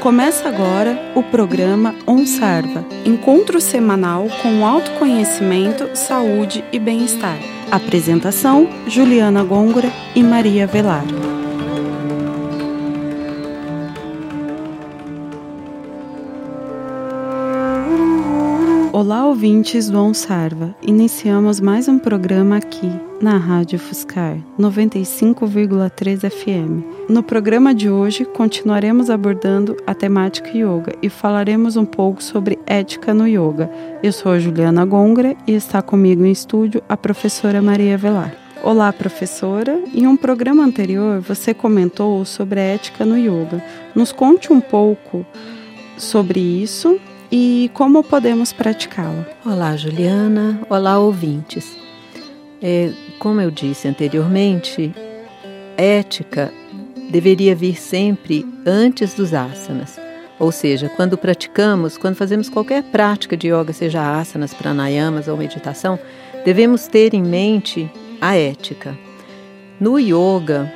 Começa agora o programa OnSarva, encontro semanal com autoconhecimento, saúde e bem-estar. Apresentação: Juliana Gôngora e Maria Velar. Olá, ouvintes do OnSarva. Iniciamos mais um programa aqui na Rádio Fuscar 95,3 FM. No programa de hoje, continuaremos abordando a temática yoga e falaremos um pouco sobre ética no yoga. Eu sou a Juliana Gongra e está comigo em estúdio a professora Maria Velar. Olá, professora. Em um programa anterior, você comentou sobre a ética no yoga. Nos conte um pouco sobre isso e como podemos praticá-la. Olá, Juliana. Olá, ouvintes. É, como eu disse anteriormente, ética deveria vir sempre antes dos asanas. Ou seja, quando praticamos, quando fazemos qualquer prática de yoga, seja asanas, pranayamas ou meditação, devemos ter em mente a ética. No yoga,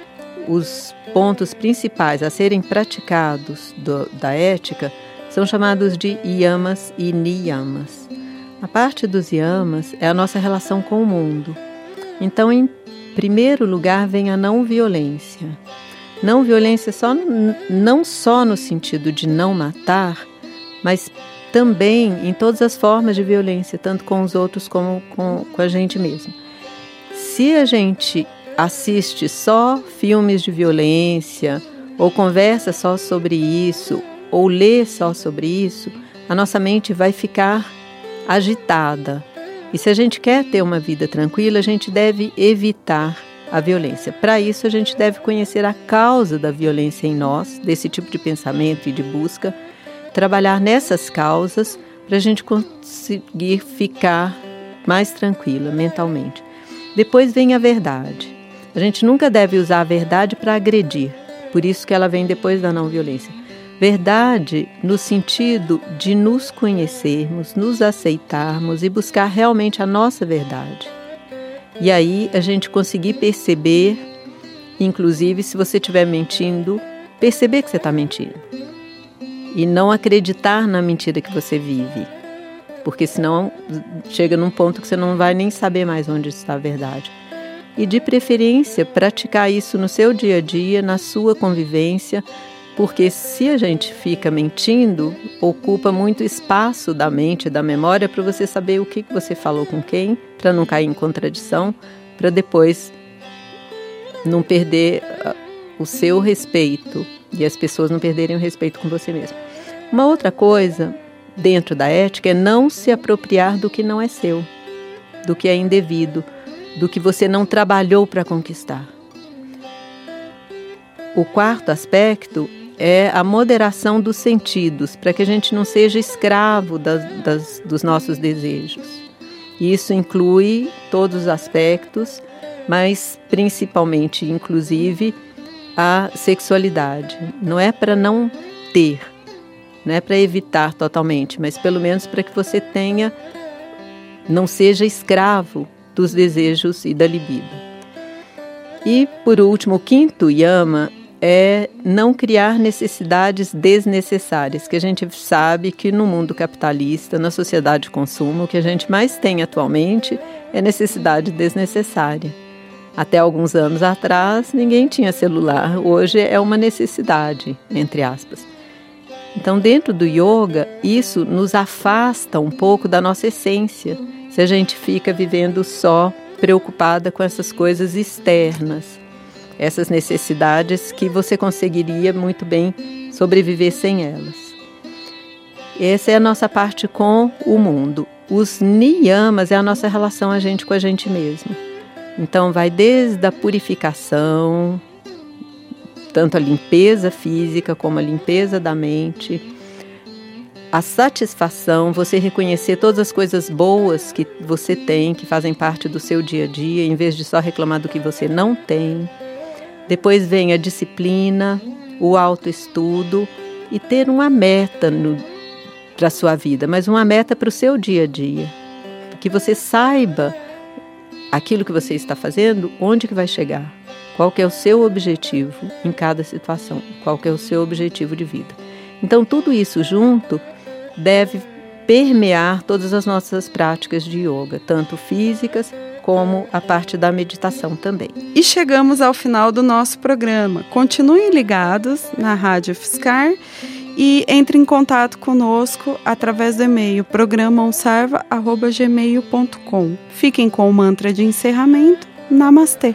os pontos principais a serem praticados do, da ética são chamados de yamas e niyamas. A parte dos yamas é a nossa relação com o mundo. Então, em primeiro lugar, vem a não violência. Não violência só, não só no sentido de não matar, mas também em todas as formas de violência, tanto com os outros como com, com a gente mesmo. Se a gente assiste só filmes de violência, ou conversa só sobre isso, ou ler só sobre isso, a nossa mente vai ficar agitada. E se a gente quer ter uma vida tranquila, a gente deve evitar a violência. Para isso, a gente deve conhecer a causa da violência em nós, desse tipo de pensamento e de busca, trabalhar nessas causas para a gente conseguir ficar mais tranquila mentalmente. Depois vem a verdade. A gente nunca deve usar a verdade para agredir, por isso que ela vem depois da não violência. Verdade no sentido de nos conhecermos, nos aceitarmos e buscar realmente a nossa verdade. E aí a gente conseguir perceber, inclusive se você estiver mentindo, perceber que você está mentindo. E não acreditar na mentira que você vive. Porque senão chega num ponto que você não vai nem saber mais onde está a verdade. E de preferência, praticar isso no seu dia a dia, na sua convivência, porque se a gente fica mentindo, ocupa muito espaço da mente, da memória, para você saber o que você falou com quem, para não cair em contradição, para depois não perder ah, o seu respeito e as pessoas não perderem o respeito com você mesmo. Uma outra coisa dentro da ética é não se apropriar do que não é seu, do que é indevido, do que você não trabalhou para conquistar. O quarto aspecto é a moderação dos sentidos, para que a gente não seja escravo das, das, dos nossos desejos. Isso inclui todos os aspectos, mas principalmente, inclusive, a sexualidade. Não é para não ter, não é para evitar totalmente, mas pelo menos para que você tenha, não seja escravo dos desejos e da libido. E por último, o quinto yama é não criar necessidades desnecessárias, que a gente sabe que no mundo capitalista, na sociedade de consumo, o que a gente mais tem atualmente é necessidade desnecessária. Até alguns anos atrás, ninguém tinha celular, hoje é uma necessidade, entre aspas. Então, dentro do yoga, isso nos afasta um pouco da nossa essência, se a gente fica vivendo só preocupada com essas coisas externas essas necessidades que você conseguiria muito bem sobreviver sem elas. Essa é a nossa parte com o mundo. Os niyamas é a nossa relação a gente com a gente mesmo. Então vai desde a purificação, tanto a limpeza física como a limpeza da mente, a satisfação, você reconhecer todas as coisas boas que você tem, que fazem parte do seu dia a dia, em vez de só reclamar do que você não tem. Depois vem a disciplina, o autoestudo e ter uma meta para a sua vida, mas uma meta para o seu dia a dia. Que você saiba aquilo que você está fazendo, onde que vai chegar. Qual é o seu objetivo em cada situação? Qual é o seu objetivo de vida? Então, tudo isso junto deve permear todas as nossas práticas de yoga, tanto físicas como a parte da meditação também. E chegamos ao final do nosso programa. Continuem ligados na Rádio Fiscar e entre em contato conosco através do e-mail programaonsarva.gmail.com. Fiquem com o mantra de encerramento. Namastê!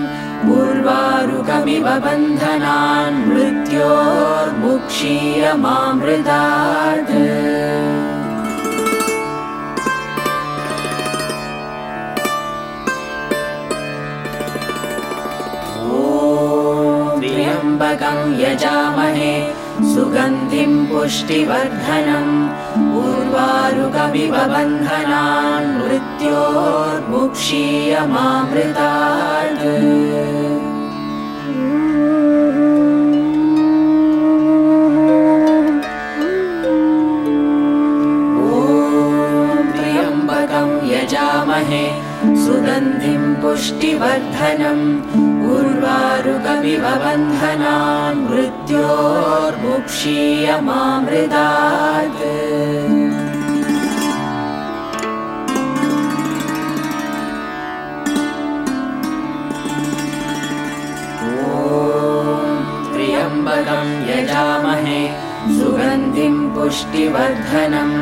सर्वारुकमिव बन्धनान् मृत्योर्मुक्षीयमामृतात् मृत्योर्मुक्षीयमामृदाम्बकं यजामहे सुगन्धिं पुष्टिवर्धनम् उर्वारुकमिव बन्धनान् मृत्योर्मुक्षीयमामृता पुष्टिवर्धनम् उर्वारुकमिव बन्धनान् मृत्योर्मुक्षीयमामृतात् त्र्यम्बकं यजामहे सुगन्धिं पुष्टिवर्धनम्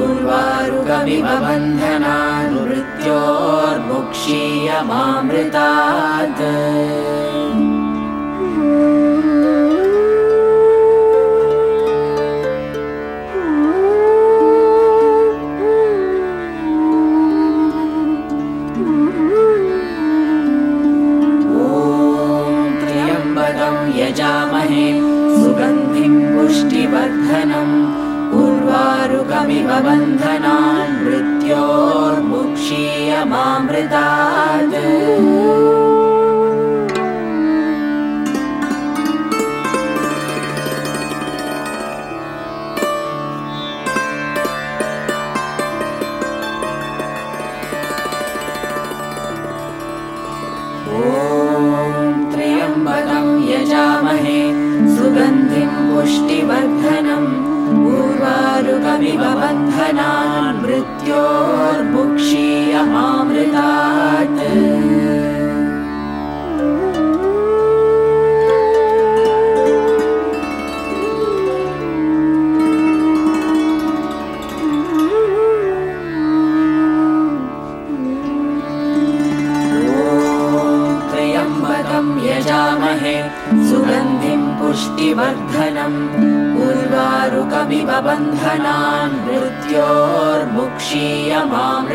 उर्वारुकमिव बन्धनान् मृत्योर्मुक्षीयमामृतात् पुष्टिवर्धनम्। उर्वारुकमिव बन्धनान् मृत्योर्मुक्षीयमामृतात् ॐ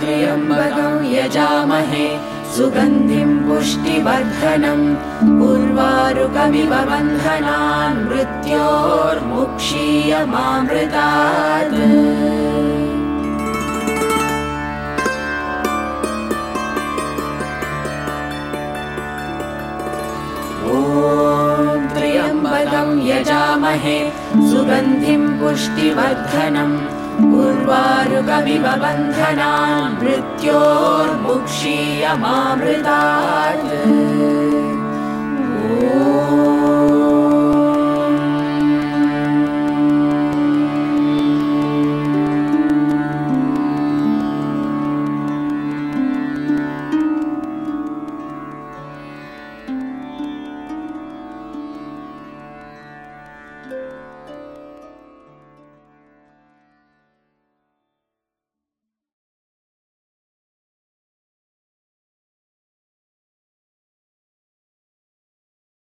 त्र्यम्बकं यजामहे सुगन्धिं पुष्टिवर्धनम् उर्वारुकमिव बन्धनान् मृत्योर्मुक्षीयमामृतात् यजामहे। सुगन्धिं पुष्टिवर्धनम् उर्वारुकमिव बन्धनान् मृत्योर्मुक्षीयमामृतात्। ॐ